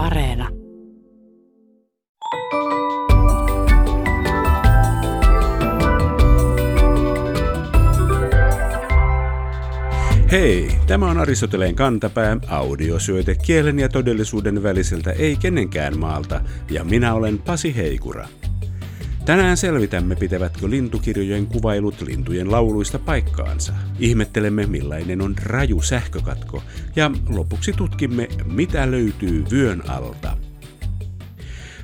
Areena. Hei, tämä on Aristoteleen kantapää, audiosyöte kielen ja todellisuuden väliseltä ei kenenkään maalta, ja minä olen Pasi Heikura. Tänään selvitämme, pitävätkö lintukirjojen kuvailut lintujen lauluista paikkaansa. Ihmettelemme, millainen on raju sähkökatko, ja lopuksi tutkimme, mitä löytyy vyön alta.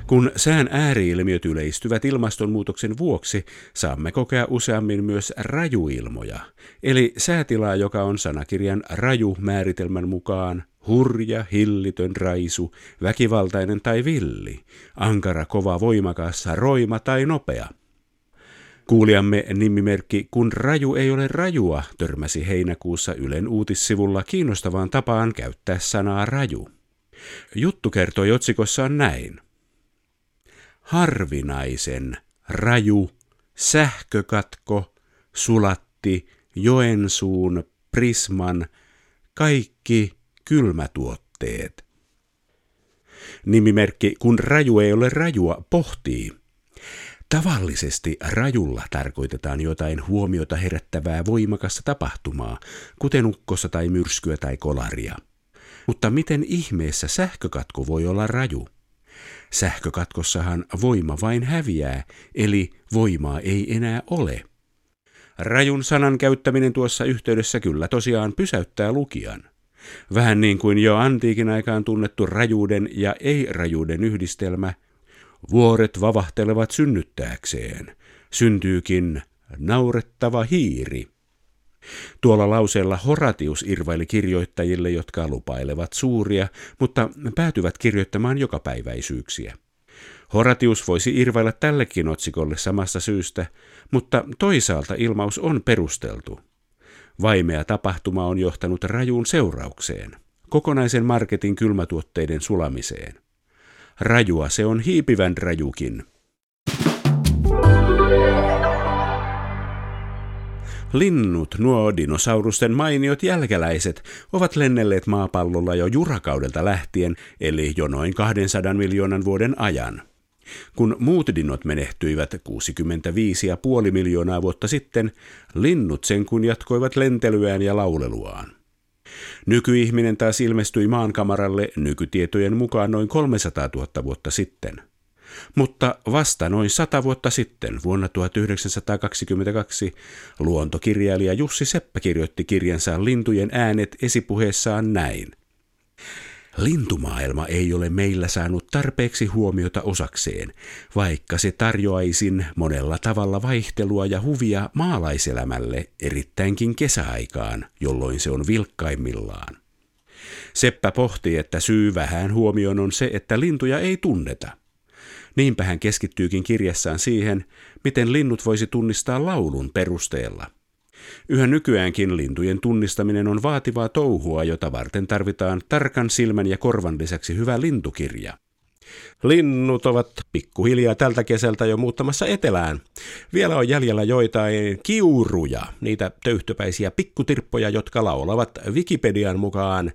Kun sään ääriilmiöt yleistyvät ilmastonmuutoksen vuoksi, saamme kokea useammin myös rajuilmoja, eli säätilaa, joka on sanakirjan raju määritelmän mukaan hurja, hillitön raisu, väkivaltainen tai villi, ankara, kova, voimakas, roima tai nopea. Kuulijamme nimimerkki Kun raju ei ole rajua törmäsi heinäkuussa Ylen uutissivulla kiinnostavaan tapaan käyttää sanaa raju. Juttu kertoi otsikossaan näin harvinaisen, raju, sähkökatko, sulatti, Joensuun, Prisman, kaikki kylmätuotteet. Nimimerkki Kun raju ei ole rajua pohtii. Tavallisesti rajulla tarkoitetaan jotain huomiota herättävää voimakasta tapahtumaa, kuten ukkossa tai myrskyä tai kolaria. Mutta miten ihmeessä sähkökatko voi olla raju? Sähkökatkossahan voima vain häviää, eli voimaa ei enää ole. Rajun sanan käyttäminen tuossa yhteydessä kyllä tosiaan pysäyttää lukijan. Vähän niin kuin jo antiikin aikaan tunnettu rajuuden ja ei-rajuuden yhdistelmä, vuoret vavahtelevat synnyttääkseen, syntyykin naurettava hiiri. Tuolla lauseella Horatius irvaili kirjoittajille, jotka lupailevat suuria, mutta päätyvät kirjoittamaan jokapäiväisyyksiä. Horatius voisi irvailla tällekin otsikolle samasta syystä, mutta toisaalta ilmaus on perusteltu. Vaimea tapahtuma on johtanut rajuun seuraukseen, kokonaisen marketin kylmätuotteiden sulamiseen. Rajua se on hiipivän rajukin. Linnut, nuo dinosaurusten mainiot jälkeläiset, ovat lennelleet maapallolla jo jurakaudelta lähtien, eli jo noin 200 miljoonan vuoden ajan. Kun muut dinot menehtyivät 65,5 miljoonaa vuotta sitten, linnut sen kun jatkoivat lentelyään ja lauleluaan. Nykyihminen taas ilmestyi maankamaralle nykytietojen mukaan noin 300 000 vuotta sitten – mutta vasta noin sata vuotta sitten, vuonna 1922, luontokirjailija Jussi Seppä kirjoitti kirjansa Lintujen äänet esipuheessaan näin. Lintumaailma ei ole meillä saanut tarpeeksi huomiota osakseen, vaikka se tarjoaisin monella tavalla vaihtelua ja huvia maalaiselämälle erittäinkin kesäaikaan, jolloin se on vilkkaimmillaan. Seppä pohti, että syy vähän huomioon on se, että lintuja ei tunneta – Niinpä hän keskittyykin kirjassaan siihen, miten linnut voisi tunnistaa laulun perusteella. Yhä nykyäänkin lintujen tunnistaminen on vaativaa touhua, jota varten tarvitaan tarkan silmän ja korvan lisäksi hyvä lintukirja. Linnut ovat pikkuhiljaa tältä kesältä jo muuttamassa etelään. Vielä on jäljellä joitain kiuruja, niitä töyhtöpäisiä pikkutirppoja, jotka laulavat Wikipedian mukaan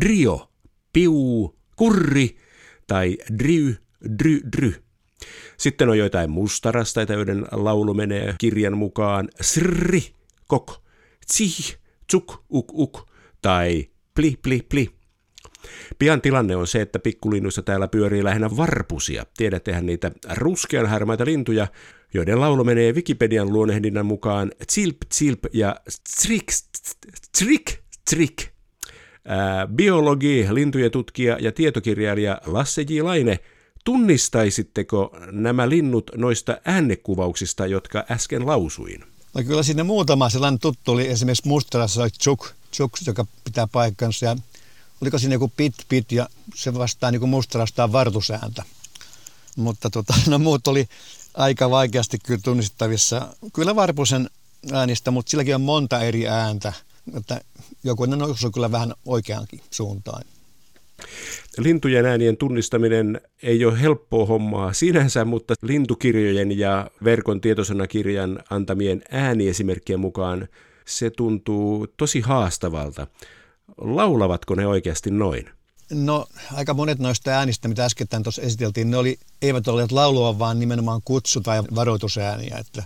drio, piu, kurri tai dry, dry, dry. Sitten on joitain mustarastaita, joiden laulu menee kirjan mukaan srri, kok, tsih, tsuk, uk, uk tai pli, pli, pli. Pian tilanne on se, että pikkulinnuissa täällä pyörii lähinnä varpusia. Tiedättehän niitä ruskean härmäitä lintuja, joiden laulu menee Wikipedian luonnehdinnan mukaan tsilp, tsilp ja trik, trik, trik. biologi, lintujen tutkija ja tietokirjailija Lasse J. Laine – Tunnistaisitteko nämä linnut noista äänekuvauksista, jotka äsken lausuin? No kyllä sinne muutama sellainen tuttu oli esimerkiksi Mustarassa Chuk, Chuk, joka pitää paikkansa. Ja oliko siinä joku pit pit ja se vastaa niin kuin Mustarastaan vartusääntä. Mutta tota, no muut oli aika vaikeasti kyllä tunnistettavissa. Kyllä Varpusen äänistä, mutta silläkin on monta eri ääntä. Että joku on kyllä vähän oikeankin suuntaan. Lintujen äänien tunnistaminen ei ole helppoa hommaa sinänsä, mutta lintukirjojen ja verkon tietosanakirjan antamien ääniesimerkkien mukaan se tuntuu tosi haastavalta. Laulavatko ne oikeasti noin? No aika monet noista äänistä, mitä äsken tuossa esiteltiin, ne oli, eivät olleet laulua, vaan nimenomaan kutsu- tai varoitusääniä. Että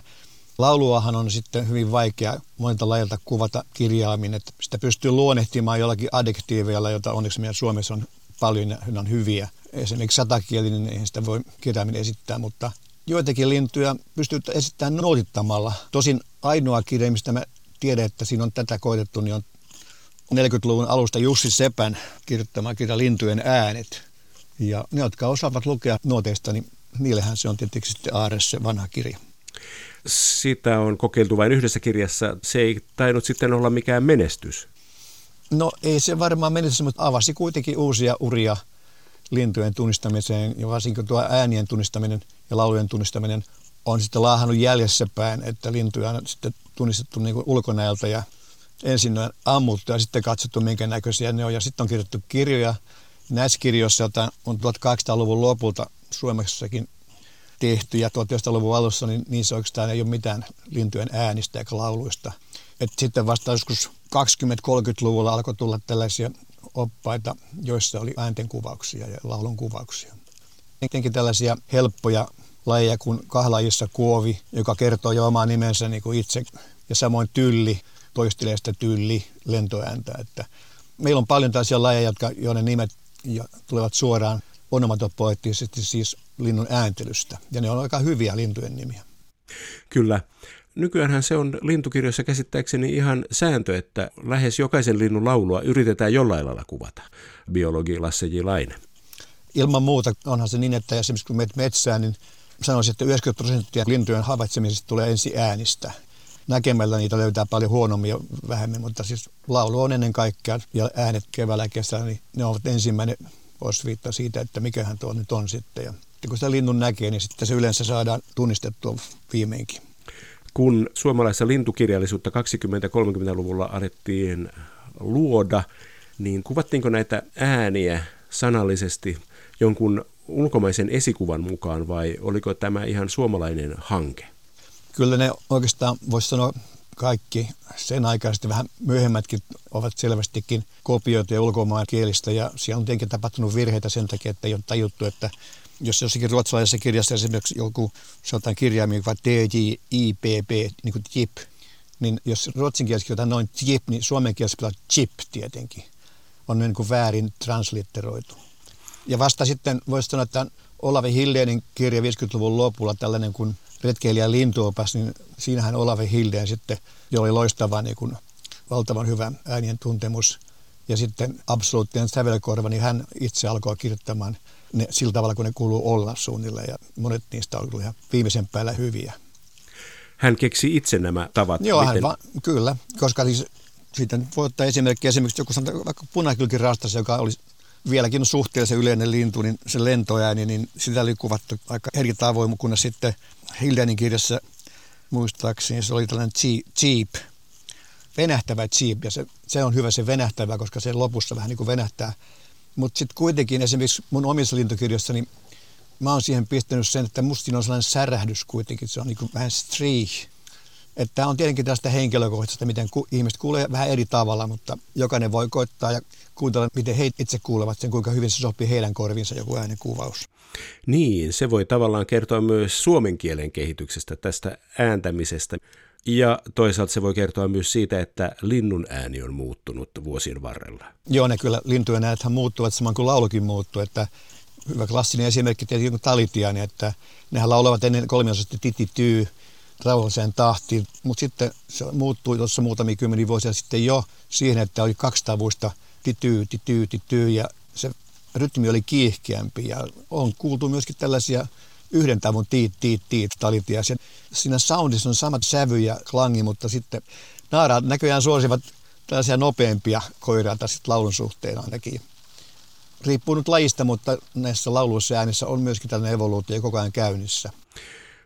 lauluahan on sitten hyvin vaikea monilta lajilta kuvata kirjaamin, että sitä pystyy luonnehtimaan jollakin adjektiiveilla, jota onneksi meidän Suomessa on paljon ja on hyviä. Esimerkiksi satakielinen, eihän sitä voi kirjaimin esittää, mutta joitakin lintuja pystyy esittämään nootittamalla. Tosin ainoa kirja, mistä mä tiedän, että siinä on tätä koitettu, niin on 40-luvun alusta Jussi Sepän kirjoittama kirja Lintujen äänet. Ja ne, jotka osaavat lukea nuoteista, niin niillehän se on tietysti sitten Aares se vanha kirja. Sitä on kokeiltu vain yhdessä kirjassa. Se ei tainnut sitten olla mikään menestys. No ei se varmaan menestys, mutta avasi kuitenkin uusia uria lintujen tunnistamiseen ja varsinkin tuo äänien tunnistaminen ja laulujen tunnistaminen on sitten laahannut jäljessä päin, että lintuja on sitten tunnistettu niin kuin ulkonäöltä ja ensin on ammuttu ja sitten katsottu minkä näköisiä ne on. Ja sitten on kirjoitettu kirjoja. Näissä kirjoissa, joita on 1800-luvun lopulta Suomessakin tehty ja 1900-luvun alussa, niin niissä oikeastaan ei ole mitään lintujen äänistä eikä lauluista. Et sitten vasta joskus 20-30-luvulla alkoi tulla tällaisia oppaita, joissa oli äänten kuvauksia ja laulun kuvauksia. Tietenkin tällaisia helppoja lajeja kuin kahlajissa kuovi, joka kertoo jo omaa nimensä niin kuin itse, ja samoin tylli, toistelee sitä tylli lentoääntä. Että meillä on paljon tällaisia lajeja, jotka, joiden nimet tulevat suoraan onomatopoeettisesti siis linnun ääntelystä. Ja ne on aika hyviä lintujen nimiä. Kyllä. Nykyäänhän se on lintukirjoissa käsittääkseni ihan sääntö, että lähes jokaisen linnun laulua yritetään jollain lailla kuvata. Biologi Lasse J. Laine. Ilman muuta onhan se niin, että esimerkiksi kun menet metsään, niin sanoisin, että 90 prosenttia lintujen havaitsemisesta tulee ensi äänistä. Näkemällä niitä löytää paljon huonommin ja vähemmän, mutta siis laulu on ennen kaikkea ja äänet keväällä ja kesällä, niin ne ovat ensimmäinen osviitta siitä, että mikähän tuo nyt on sitten. Ja kun sitä linnun näkee, niin sitten se yleensä saadaan tunnistettua viimeinkin. Kun suomalaisessa lintukirjallisuutta 20-30-luvulla alettiin luoda, niin kuvattiinko näitä ääniä sanallisesti jonkun ulkomaisen esikuvan mukaan vai oliko tämä ihan suomalainen hanke? Kyllä ne oikeastaan voisi sanoa kaikki sen aikaisesti vähän myöhemmätkin ovat selvästikin kopioituja ulkomaan kielistä ja siellä on tietenkin tapahtunut virheitä sen takia, että ei ole tajuttu, että jos jossakin ruotsalaisessa kirjassa esimerkiksi joku sanotaan kirjaimi, vaikka P, niin kuin JIP, niin jos ruotsin kielessä noin JIP, niin suomen kielessä pitää chip tietenkin. On niin kuin väärin translitteroitu. Ja vasta sitten voisi sanoa, että Olavi Hildeenin kirja 50-luvun lopulla tällainen kuin retkeilijä lintuopas, niin siinähän Olavi Hildeen sitten, jo oli loistava niin kuin, valtavan hyvä äänien tuntemus. Ja sitten absoluuttinen sävelkorva, niin hän itse alkoi kirjoittamaan ne sillä tavalla, kun ne kuuluu olla suunnilleen. Ja monet niistä on ihan viimeisen päällä hyviä. Hän keksi itse nämä tavat. Joo, miten... hän va- kyllä, koska siis siitä voi ottaa esimerkki esimerkiksi joku sanotaan vaikka punakylkirastas, joka oli vieläkin suhteellisen yleinen lintu, niin se lentoääni, niin sitä oli kuvattu aika eri tavoin, kun sitten Hildenin kirjassa muistaakseni se oli tällainen cheap, venähtävä cheap, ja se, se on hyvä se venähtävä, koska se lopussa vähän niin kuin venähtää. Mutta sitten kuitenkin esimerkiksi mun omissa lintukirjoissani mä oon siihen pistänyt sen, että musta on sellainen särähdys kuitenkin, se on niin kuin vähän streak, että tämä on tietenkin tästä henkilökohtaisesta, miten ku, ihmiset kuulee vähän eri tavalla, mutta jokainen voi koittaa ja kuuntella, miten he itse kuulevat sen, kuinka hyvin se sopii heidän korviinsa joku äänenkuvaus. Niin, se voi tavallaan kertoa myös suomen kielen kehityksestä, tästä ääntämisestä. Ja toisaalta se voi kertoa myös siitä, että linnun ääni on muuttunut vuosien varrella. Joo, ne kyllä lintujen äänethän muuttuvat saman kuin laulukin muuttuu, että hyvä klassinen esimerkki tietenkin on talitiani, että nehän laulavat ennen kolmiosaisesti titityy, rauhalliseen tahtiin, mutta sitten se muuttui tuossa muutamia kymmeniä vuosia sitten jo siihen, että oli kaksi tavuista tityy, tityy, tityy ja se rytmi oli kiihkeämpi ja on kuultu myöskin tällaisia yhden tavun tiit, tiit, tiit talitia. Siinä soundissa on samat sävy ja klangi, mutta sitten naaraat näköjään suosivat tällaisia nopeampia koiraita sitten laulun suhteen ainakin. Riippuu nyt lajista, mutta näissä lauluissa äänissä on myöskin tällainen evoluutio koko ajan käynnissä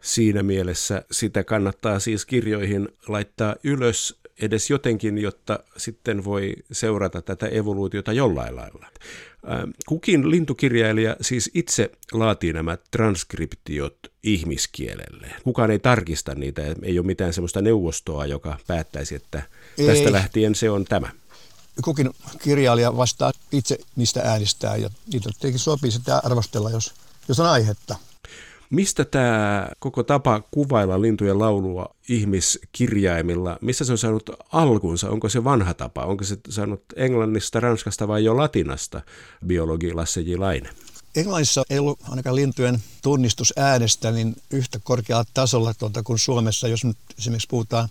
siinä mielessä sitä kannattaa siis kirjoihin laittaa ylös edes jotenkin, jotta sitten voi seurata tätä evoluutiota jollain lailla. Ähm, kukin lintukirjailija siis itse laatii nämä transkriptiot ihmiskielelle. Kukaan ei tarkista niitä, ei ole mitään sellaista neuvostoa, joka päättäisi, että tästä ei. lähtien se on tämä. kukin kirjailija vastaa itse niistä äänistää ja niitä tietenkin sopii sitä arvostella, jos, jos on aihetta. Mistä tämä koko tapa kuvailla lintujen laulua ihmiskirjaimilla, missä se on saanut alkunsa? Onko se vanha tapa? Onko se saanut englannista, ranskasta vai jo latinasta, biologi Lasse J. Laine? Englannissa ei ollut ainakaan lintujen tunnistus äänestä niin yhtä korkealla tasolla tuota, kuin Suomessa, jos nyt esimerkiksi puhutaan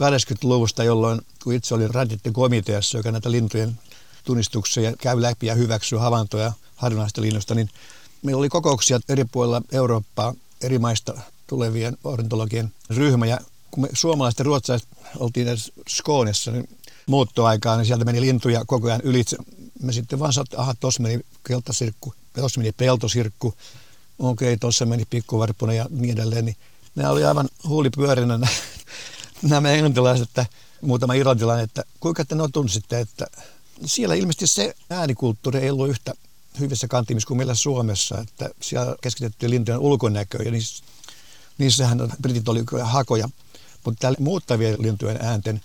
80-luvusta, jolloin kun itse olin radittikomiteassa, joka näitä lintujen tunnistuksia käy läpi ja hyväksyy havaintoja harvinaisista linnuista, niin meillä oli kokouksia eri puolilla Eurooppaa, eri maista tulevien ornitologien ryhmä. Ja kun me suomalaiset ja ruotsalaiset oltiin edes Skoonessa niin muuttoaikaan, niin sieltä meni lintuja koko ajan ylitse. Me sitten vaan sanoimme, että tuossa meni keltasirkku, tuossa meni peltosirkku, okei, okay, tuossa meni pikkuvarppuna ja niin edelleen. Niin nämä oli aivan huulipyörinä nämä englantilaiset, että muutama irlantilainen, että kuinka te ne tunsitte, että siellä ilmeisesti se äänikulttuuri ei ollut yhtä hyvissä kantimissa kuin meillä Suomessa, että siellä keskitettiin lintujen ulkonäköön ja niissä, niissähän britit oli kyllä hakoja, mutta täällä muuttavien lintujen äänten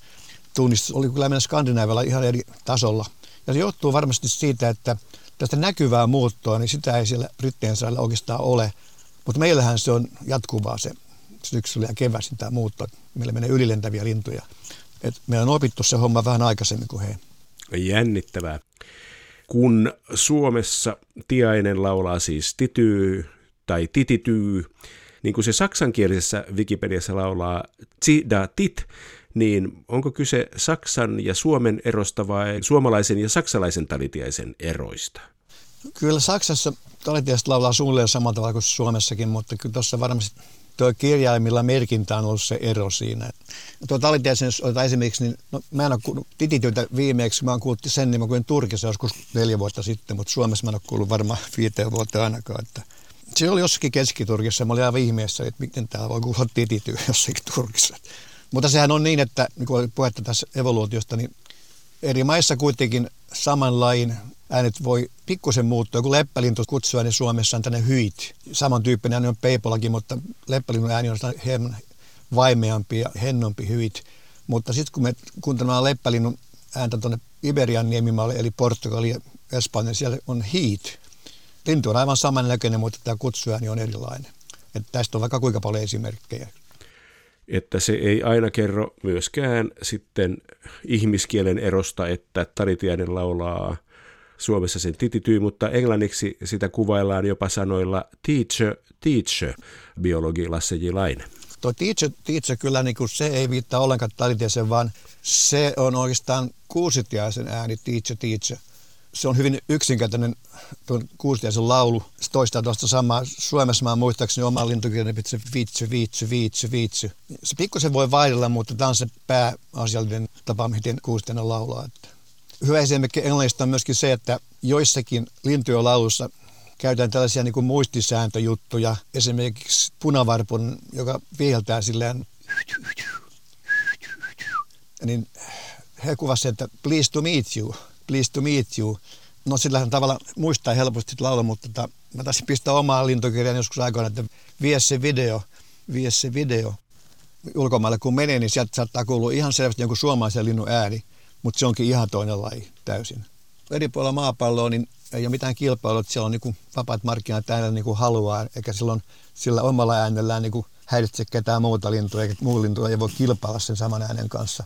tunnistus oli kyllä meillä Skandinaavilla ihan eri tasolla. Ja se johtuu varmasti siitä, että tästä näkyvää muuttoa, niin sitä ei siellä Brittien sailla oikeastaan ole. Mutta meillähän se on jatkuvaa se syksyllä ja keväisin tämä muutto. Meillä menee ylilentäviä lintuja. Et me on opittu se homma vähän aikaisemmin kuin he. Jännittävää. Kun Suomessa tiainen laulaa siis tityy tai titityy, niin kuin se saksankielisessä Wikipediassa laulaa tit, niin onko kyse Saksan ja Suomen erosta vai suomalaisen ja saksalaisen talitiaisen eroista? Kyllä Saksassa talitiaiset laulaa suunnilleen samalla tavalla kuin Suomessakin, mutta kyllä tuossa varmasti tuo kirjaimilla merkintä on ollut se ero siinä. Tuo otetaan esimerkiksi, niin no, mä en ole kuullut titityitä viimeksi, mä oon kuullut sen nimen kuin Turkissa joskus neljä vuotta sitten, mutta Suomessa mä en ole kuullut varmaan viiteen vuotta ainakaan. Että se oli jossakin keskiturkissa, mä olin aivan ihmeessä, että miten täällä voi kuulla titity jossakin Turkissa. Mutta sehän on niin, että niin kuin puhetta tässä evoluutiosta, niin eri maissa kuitenkin saman lain äänet voi pikkusen muuttua. Kun leppälintu kutsua, niin Suomessa on tänne hyit. Samantyyppinen ääni on peipolakin, mutta leppälinnun ääni on hieman vaimeampi ja hennompi hyit. Mutta sitten kun me kuuntelemme leppälinnun ääntä tuonne Iberian niemimaalle, eli Portugali ja Espanja, siellä on heat. Lintu on aivan samannäköinen, mutta tämä kutsuääni on erilainen. Että tästä on vaikka kuinka paljon esimerkkejä että se ei aina kerro myöskään sitten ihmiskielen erosta, että taritiainen laulaa Suomessa sen titityy, mutta englanniksi sitä kuvaillaan jopa sanoilla teacher, teacher, biologi Lasse J. Laine. Tuo teacher, teacher kyllä niin kuin se ei viittaa ollenkaan talitiaisen, vaan se on oikeastaan kuusitiaisen ääni, teacher, teacher se on hyvin yksinkertainen tuon kuustiaisen laulu. Se toistaa tuosta samaa. Suomessa mä muistaakseni oma lintukirjan, että se viitsy, viitsy, viitsy, viitsy. Se pikkusen voi vaihdella, mutta tämä on se pääasiallinen tapa, miten kuustiainen laulaa. Että hyvä esimerkki englannista on myöskin se, että joissakin lintujen laulussa käytetään tällaisia niin kuin muistisääntöjuttuja. Esimerkiksi punavarpun, joka viheltää silleen niin he kuvasivat, että please to meet you – Pleased to meet you. No sillä tavalla muistaa helposti laulaa, mutta tota, mä taisin pistää omaa lintukirjaa joskus aikoina, että vie se video, vie se video. Ulkomaille kun menee, niin sieltä saattaa kuulua ihan selvästi jonkun suomalaisen linnun ääni, mutta se onkin ihan toinen laji täysin. Eri puolilla maapalloa niin ei ole mitään kilpailua, että siellä on niin vapaat markkinat äänellä niin kuin haluaa, eikä silloin sillä omalla äänellään niin häiritse ketään muuta lintua, eikä muu lintu ei voi kilpailla sen saman äänen kanssa.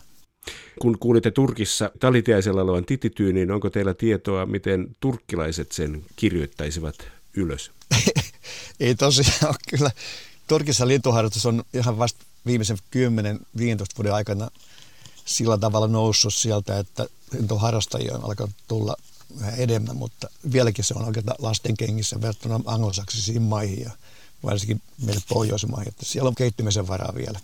Kun kuulitte Turkissa talitiaisella olevan titityy, niin onko teillä tietoa, miten turkkilaiset sen kirjoittaisivat ylös? Ei tosiaan kyllä. Turkissa lintuharjoitus on ihan vasta viimeisen 10-15 vuoden aikana sillä tavalla noussut sieltä, että lintuharrastajia on alkanut tulla vähän enemmän, mutta vieläkin se on oikeastaan lasten kengissä verrattuna anglosaksisiin maihin ja varsinkin meille pohjoismaihin, että siellä on kehittymisen varaa vielä.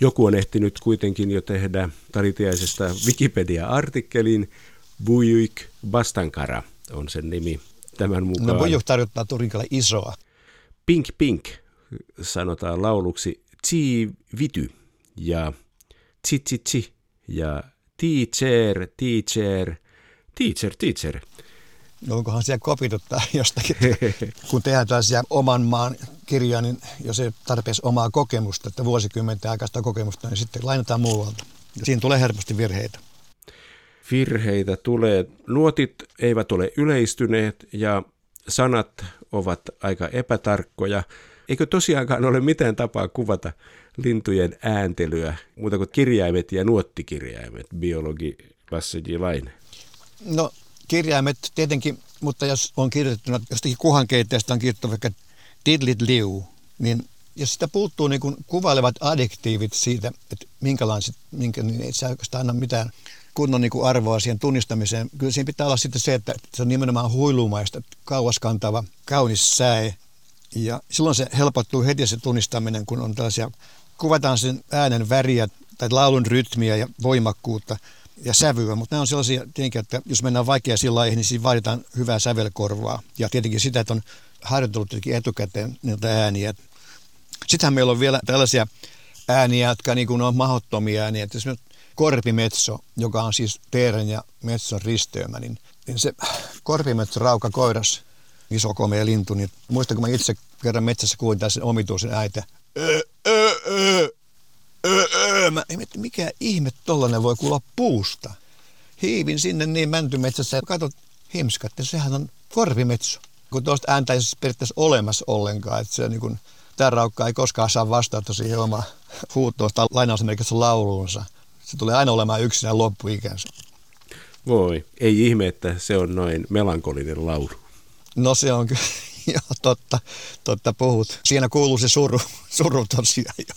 Joku on ehtinyt kuitenkin jo tehdä Taritiaisesta Wikipedia-artikkelin. Bujuk Bastankara on sen nimi tämän mukaan. No Bujuk tarkoittaa Turinkalle isoa. Pink Pink sanotaan lauluksi Tsi Vity ja Tsi Tsi Tsi ja Teacher, Teacher, Teacher, Teacher. No onkohan siellä kopituttaa jostakin, kun tehdään tällaisia oman maan kirjoja, niin jos ei tarpeeksi omaa kokemusta, että vuosikymmenten aikaista kokemusta, niin sitten lainataan muualta. Ja siinä tulee helposti virheitä. virheitä tulee. Nuotit eivät ole yleistyneet ja sanat ovat aika epätarkkoja. Eikö tosiaankaan ole mitään tapaa kuvata lintujen ääntelyä, muuta kuin kirjaimet ja nuottikirjaimet, biologi Lasse J. No kirjaimet tietenkin, mutta jos on kirjoitettuna jostakin kuhankeitteestä on kirjoittu vaikka tidlit liu, niin jos sitä puuttuu niin kuvailevat adjektiivit siitä, että minkälaiset, minkä, niin ei se oikeastaan anna mitään kunnon niin arvoa siihen tunnistamiseen. Kyllä siinä pitää olla sitten se, että se on nimenomaan huilumaista, kauaskantava, kaunis säe. Ja silloin se helpottuu heti se tunnistaminen, kun on tällaisia, kuvataan sen äänen väriä tai laulun rytmiä ja voimakkuutta ja sävyä, mutta nämä on sellaisia tietenkin, että jos mennään vaikeisiin laihin, niin siinä vaaditaan hyvää sävelkorvaa ja tietenkin sitä, että on harjoitellut etukäteen niitä ääniä. Sittenhän meillä on vielä tällaisia ääniä, jotka niin kuin on mahdottomia ääniä. Että korpimetso, joka on siis teeren ja metson risteymä, niin, niin se korpimetso rauka koiras, iso komea lintu, niin muistan, kun mä itse kerran metsässä kuulin tässä omituisen äitä. Öö, öö, öö. Mä mietin, mikä ihme tollanen voi kuulla puusta. Hiivin sinne niin mäntymetsässä ja katsot himskat, että sehän on korpimetso. Kun tuosta ääntä ei siis periaatteessa olemassa ollenkaan, että se niin kuin, tämä raukka ei koskaan saa vastausta siihen omaan huutoon lainausmerkissä lauluunsa se tulee aina olemaan yksinään loppuikänsä. Voi, ei ihme, että se on noin melankolinen laulu. No se on kyllä, joo, totta, totta puhut. Siinä kuuluu se suru, suru tosiaan jo.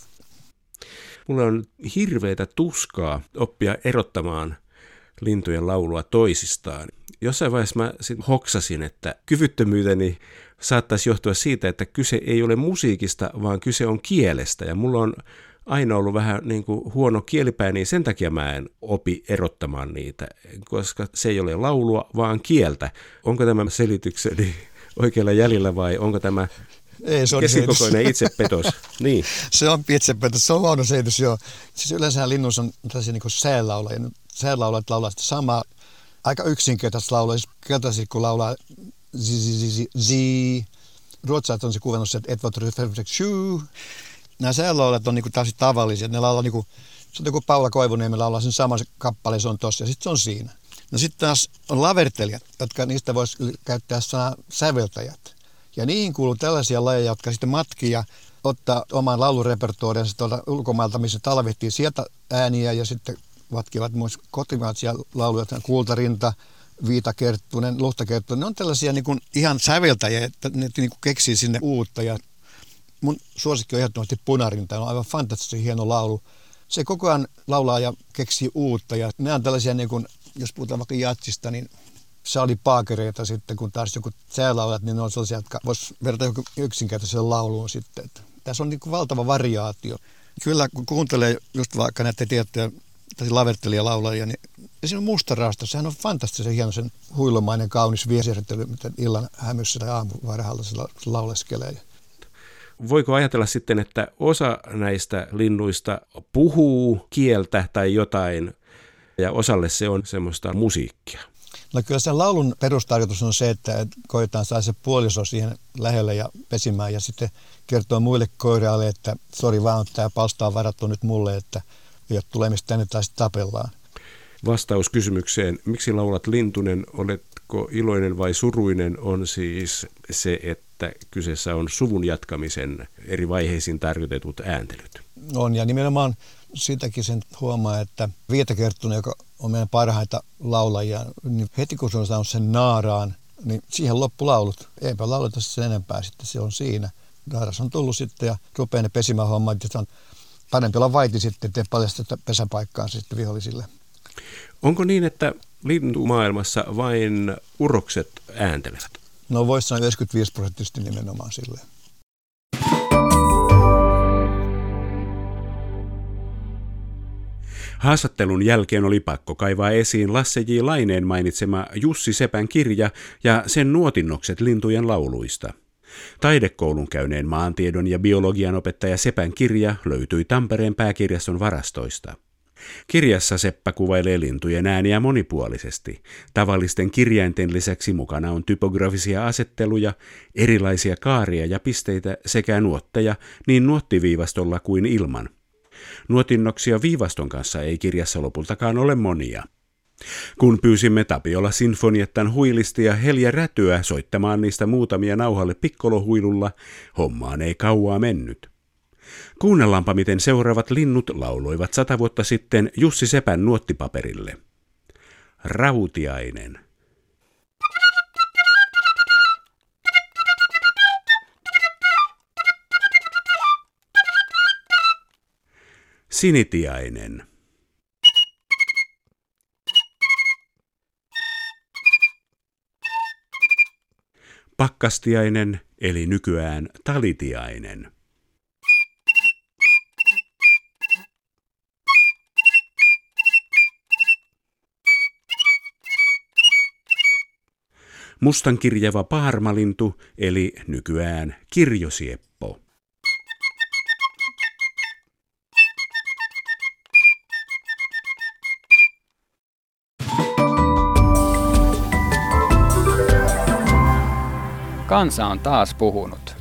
Mulla on hirveitä tuskaa oppia erottamaan lintujen laulua toisistaan. Jossain vaiheessa mä sit hoksasin, että kyvyttömyyteni saattaisi johtua siitä, että kyse ei ole musiikista, vaan kyse on kielestä. Ja mulla on aina ollut vähän niin kuin huono kielipää, niin sen takia mä en opi erottamaan niitä, koska se ei ole laulua, vaan kieltä. Onko tämä selitykseni oikealla jäljellä vai onko tämä ei, se on keskikokoinen itsepetos. niin. Se on itsepetos, se on huono selitys, joo. Siis yleensä linnus on tällaisia niin säälaulajia. Säälaulajat laulaa sitä samaa, aika yksinkertaista laulaa, siis keltaisia kun laulaa zi, zi, zi, zi, zi. Ruotsalaiset on se kuvannut, että et voi nämä säälaulat on niinku täysin tavallisia. Ne laulaa niinku, se on joku Paula Koivuniemen laulaa sen saman kappale, se on tossa ja sitten se on siinä. No sitten taas on lavertelijat, jotka niistä voisi käyttää sanaa säveltäjät. Ja niihin kuuluu tällaisia lajeja, jotka sitten matkia ottaa oman laulurepertuorinsa tuolta ulkomailta, missä talvehtii sieltä ääniä ja sitten vatkivat myös kotimaisia lauluja, Kultarinta, Viitakerttunen, Luhtakerttunen. Ne on tällaisia niin kuin ihan säveltäjiä, että ne niin kuin keksii sinne uutta ja mun suosikki on ehdottomasti Punarinta, on aivan fantastisen hieno laulu. Se koko ajan laulaa ja keksii uutta ja nämä on tällaisia, niin kuin, jos puhutaan vaikka jatsista, niin oli Paakereita sitten, kun taas joku säälaulat, niin ne on sellaisia, jotka vois verrata joku yksinkertaiseen lauluun sitten. Että tässä on niin kuin valtava variaatio. Kyllä, kun kuuntelee just vaikka näitä tiettyjä lavertelijalaulajia, niin siinä on mustarasta. Sehän on fantastisen hieno sen huilumainen, kaunis viesirittely, miten illan hämyssä tai aamuvarhalla se lauleskelee voiko ajatella sitten, että osa näistä linnuista puhuu kieltä tai jotain, ja osalle se on semmoista musiikkia? No kyllä sen laulun perustarkoitus on se, että koetaan saada se puoliso siihen lähelle ja pesimään ja sitten kertoo muille koiraille, että sori vaan, tämä palsta on varattu nyt mulle, että ei ole tulemista tänne tai sitten tapellaan. Vastaus kysymykseen, miksi laulat lintunen, oletko iloinen vai suruinen, on siis se, että että kyseessä on suvun jatkamisen eri vaiheisiin tarkoitetut ääntelyt. On, ja nimenomaan sitäkin sen huomaa, että Viitakerttunen, joka on meidän parhaita laulajia, niin heti kun se on saanut sen naaraan, niin siihen loppu laulut. Eipä lauleta sen enempää, sitten se on siinä. Naaras on tullut sitten ja rupeaa ne pesimähommat, ja on parempi olla vaiti sitten, ettei paljasta pesäpaikkaan sitten vihollisille. Onko niin, että lintumaailmassa vain urokset ääntelevät? No voisi sanoa 95 prosenttisesti nimenomaan sille. Haastattelun jälkeen oli pakko kaivaa esiin Lasse J. Laineen mainitsema Jussi Sepän kirja ja sen nuotinnokset lintujen lauluista. Taidekoulun käyneen maantiedon ja biologian opettaja Sepän kirja löytyi Tampereen pääkirjaston varastoista. Kirjassa Seppä kuvailee lintujen ääniä monipuolisesti. Tavallisten kirjainten lisäksi mukana on typografisia asetteluja, erilaisia kaaria ja pisteitä sekä nuotteja niin nuottiviivastolla kuin ilman. Nuotinnoksia viivaston kanssa ei kirjassa lopultakaan ole monia. Kun pyysimme Tapiola Sinfoniettan huilisti ja Helja Rätyä soittamaan niistä muutamia nauhalle pikkolohuilulla, hommaan ei kauaa mennyt. Kuunnellaanpa, miten seuraavat linnut lauloivat sata vuotta sitten Jussi Sepän nuottipaperille. Rautiainen. Sinitiainen. Pakkastiainen eli nykyään talitiainen. Mustankirjava paarmalintu eli nykyään kirjosieppo. Kansa on taas puhunut.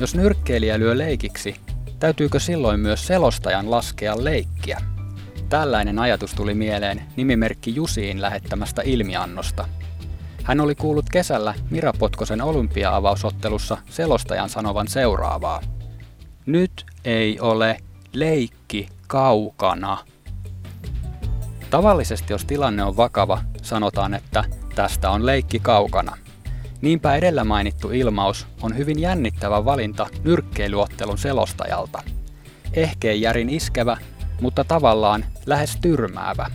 Jos nyrkkeilijä lyö leikiksi, täytyykö silloin myös selostajan laskea leikkiä? Tällainen ajatus tuli mieleen nimimerkki Jusiin lähettämästä ilmiannosta. Hän oli kuullut kesällä Mira Potkosen olympia-avausottelussa selostajan sanovan seuraavaa. Nyt ei ole leikki kaukana. Tavallisesti jos tilanne on vakava, sanotaan, että tästä on leikki kaukana. Niinpä edellä mainittu ilmaus on hyvin jännittävä valinta nyrkkeilyottelun selostajalta. Ehkeen järin iskevä, mutta tavallaan lähes tyrmäävä.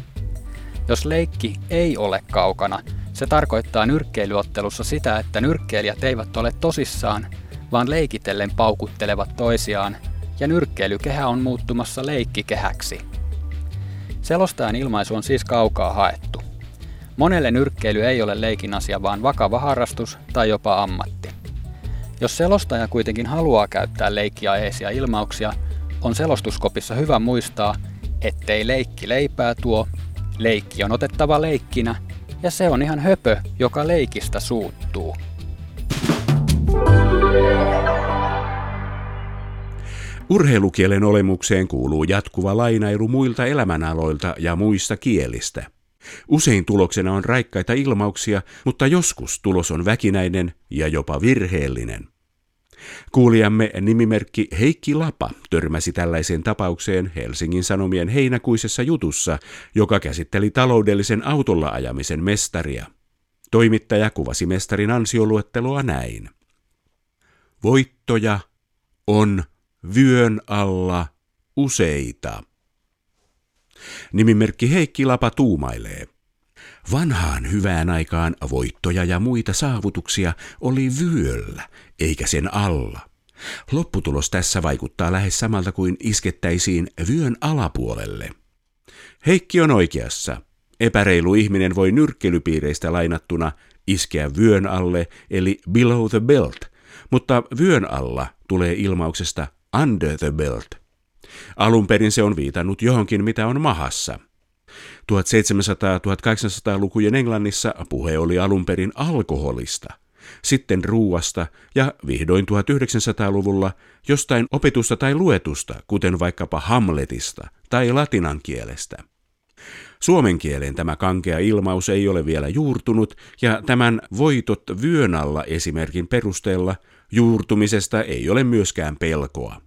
Jos leikki ei ole kaukana, se tarkoittaa nyrkkeilyottelussa sitä, että nyrkkeilijät eivät ole tosissaan, vaan leikitellen paukuttelevat toisiaan, ja nyrkkeilykehä on muuttumassa leikkikehäksi. Selostajan ilmaisu on siis kaukaa haettu. Monelle nyrkkeily ei ole leikin asia, vaan vakava harrastus tai jopa ammatti. Jos selostaja kuitenkin haluaa käyttää leikkiaiheisia ilmauksia, on selostuskopissa hyvä muistaa, ettei leikki leipää tuo, leikki on otettava leikkinä ja se on ihan höpö, joka leikistä suuttuu. Urheilukielen olemukseen kuuluu jatkuva lainailu muilta elämänaloilta ja muista kielistä. Usein tuloksena on raikkaita ilmauksia, mutta joskus tulos on väkinäinen ja jopa virheellinen. Kuulijamme nimimerkki Heikki Lapa törmäsi tällaiseen tapaukseen Helsingin Sanomien heinäkuisessa jutussa, joka käsitteli taloudellisen autolla ajamisen mestaria. Toimittaja kuvasi mestarin ansioluetteloa näin. Voittoja on vyön alla useita. Nimimerkki Heikki Lapa tuumailee. Vanhaan hyvään aikaan voittoja ja muita saavutuksia oli vyöllä, eikä sen alla. Lopputulos tässä vaikuttaa lähes samalta kuin iskettäisiin vyön alapuolelle. Heikki on oikeassa. Epäreilu ihminen voi nyrkkelypiireistä lainattuna iskeä vyön alle, eli below the belt, mutta vyön alla tulee ilmauksesta under the belt. Alun perin se on viitannut johonkin, mitä on mahassa – 1700-1800-lukujen Englannissa puhe oli alun perin alkoholista, sitten ruuasta ja vihdoin 1900-luvulla jostain opetusta tai luetusta, kuten vaikkapa Hamletista tai latinan kielestä. Suomen kieleen tämä kankea ilmaus ei ole vielä juurtunut, ja tämän voitot vyön alla esimerkin perusteella juurtumisesta ei ole myöskään pelkoa.